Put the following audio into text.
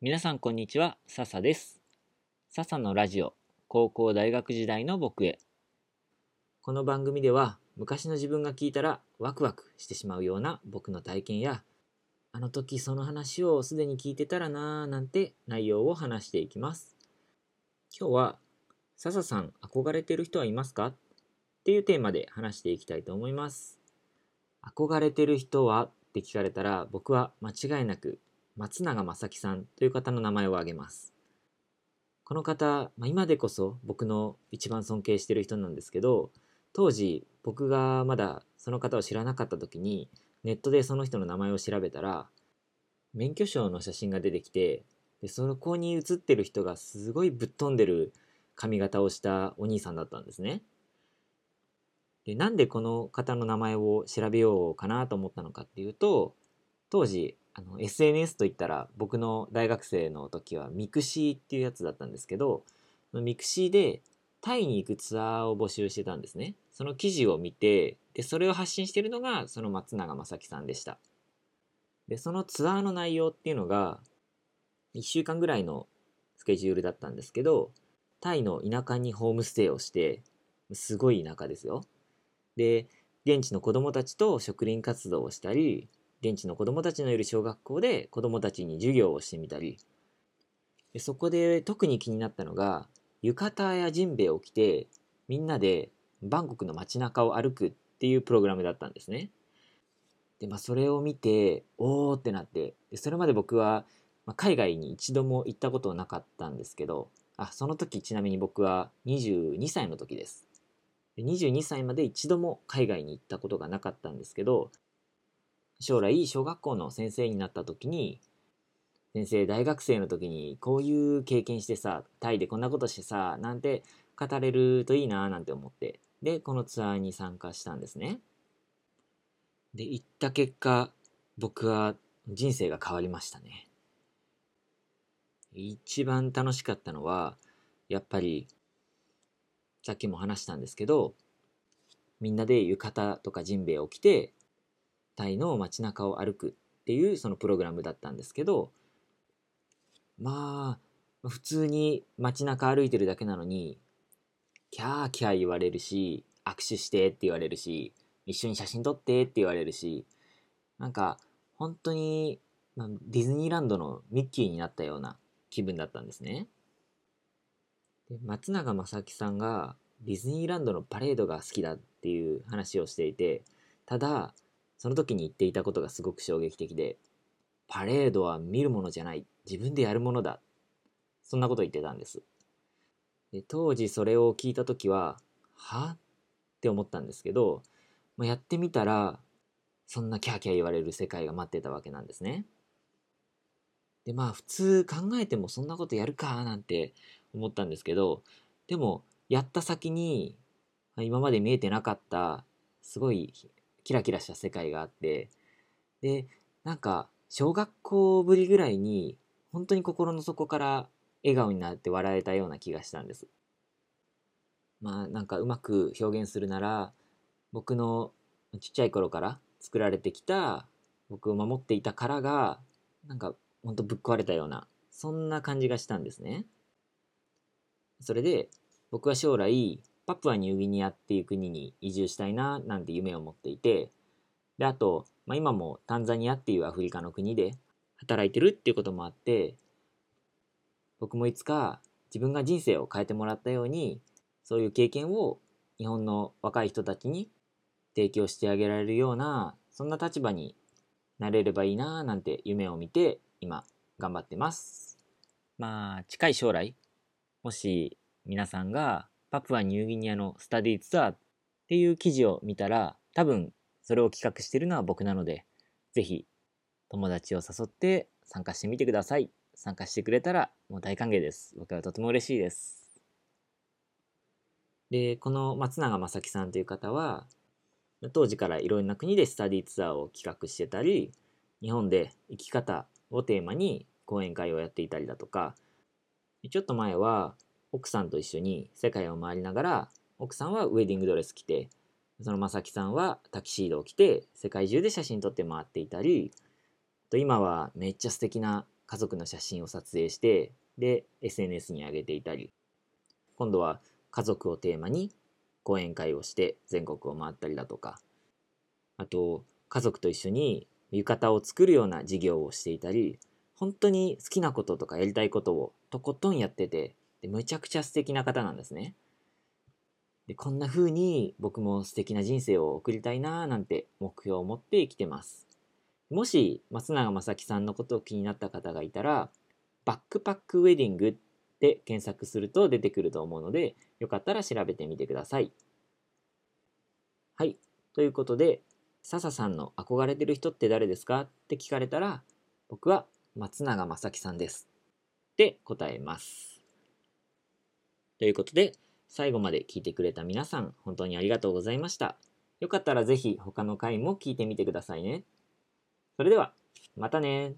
皆さんこんにちは、笹です。笹のラジオ、高校大学時代の僕へ。この番組では、昔の自分が聞いたらワクワクしてしまうような僕の体験や、あの時その話をすでに聞いてたらなぁなんて内容を話していきます。今日は、笹さん憧れてる人はいますか？っていうテーマで話していきたいと思います。憧れてる人は？って聞かれたら僕は間違いなく松永正樹さんという方の名前を挙げます。この方、まあ、今でこそ僕の一番尊敬してる人なんですけど、当時僕がまだその方を知らなかった時にネットでその人の名前を調べたら免許証の写真が出てきてでそこに写ってる人がすごいぶっ飛んでる髪型をしたお兄さんだったんですね。でなんでこの方の名前を調べようかなと思ったのかっていうと当時あの SNS といったら僕の大学生の時はミクシーっていうやつだったんですけどミクシーでタイに行くツアーを募集してたんですね。その記事を見てでそれを発信してるのがその松永正樹さんでした。でそのツアーの内容っていうのが1週間ぐらいのスケジュールだったんですけどタイの田舎にホームステイをしてすごい田舎ですよ。で現地の子供たちと植林活動をしたり現地の子供たちのいる小学校で子供たちに授業をしてみたりそこで特に気になったのが浴衣やジンベエを着てみんなでバンコクの街中を歩くっていうプログラムだったんですね。でまあそれを見ておーってなってでそれまで僕は、まあ、海外に一度も行ったことなかったんですけどあその時ちなみに僕は22歳の時です。22歳まで一度も海外に行ったことがなかったんですけど将来小学校の先生になった時に先生大学生の時にこういう経験してさタイでこんなことしてさなんて語れるといいななんて思ってでこのツアーに参加したんですね。で行った結果僕は人生が変わりましたね。一番楽しかったのはやっぱりさっきも話したんですけどみんなで浴衣とかジンベエを着てタイの街中を歩くっていうそのプログラムだったんですけどまあ普通に街中歩いてるだけなのにキャーキャー言われるし握手してって言われるし一緒に写真撮ってって言われるしなんか本当に、ディズニーランドのミッキーになったような気分だったんですね。で松永正樹さんがディズニーランドのパレードが好きだっていう話をしていてただその時に言っていたことがすごく衝撃的でパレードは見るものじゃない。自分でやるものだそんなこと言ってたんです。で当時それを聞いた時はは？って思ったんですけど、まあ、やってみたらそんなキャーキャー言われる世界が待ってたわけなんですね。でまあ普通考えてもそんなことやるか？なんて思ったんですけどでもやった先に今まで見えてなかったすごいキラキラした世界があってでなんか小学校ぶりぐらいに本当に心の底から笑顔になって笑えたような気がしたんです。まあなんかうまく表現するなら僕のちっちゃい頃から作られてきた僕を守っていた殻がなんかほんとぶっ壊れたようなそんな感じがしたんですね。それで僕は将来パプアニューギニアっていう国に移住したいななんて夢を持っていてであと、まあ、今もタンザニアっていうアフリカの国で働いてるっていうこともあって僕もいつか自分が人生を変えてもらったようにそういう経験を日本の若い人たちに提供してあげられるようなそんな立場になれればいいななんて夢を見て今頑張ってます。まあ近い将来もし皆さんがパプアニューギニアのスタディツアーっていう記事を見たら多分それを企画してるのは僕なのでぜひ友達を誘って参加してみてください。参加してくれたらもう大歓迎です。僕はとても嬉しいです。でこの松永正樹さんという方は当時からいろんな国でスタディツアーを企画してたり日本で生き方をテーマに講演会をやっていたりだとかちょっと前は奥さんと一緒に世界を回りながら奥さんはウェディングドレス着てその正樹さんはタキシードを着て世界中で写真撮って回っていたりと今はめっちゃ素敵な家族の写真を撮影してで SNS に上げていたり。今度は家族をテーマに講演会をして全国を回ったりだとか。あと家族と一緒に浴衣を作るような事業をしていたり本当に好きなこととかやりたいことをとことんやっててでむちゃくちゃ素敵な方なんですね。でこんな風に僕も素敵な人生を送りたいなーなんて目標を持って生きてます。もし松永正樹さんのことを気になった方がいたらバックパックウェディングで検索すると出てくると思うのでよかったら調べてみてください。はい。ということで笹さんの憧れてる人って誰ですかって聞かれたら僕は松永正樹さんです。って答えます。ということで最後まで聞いてくれた皆さん本当にありがとうございました。よかったらぜひ他の回も聞いてみてくださいね。それではまたね。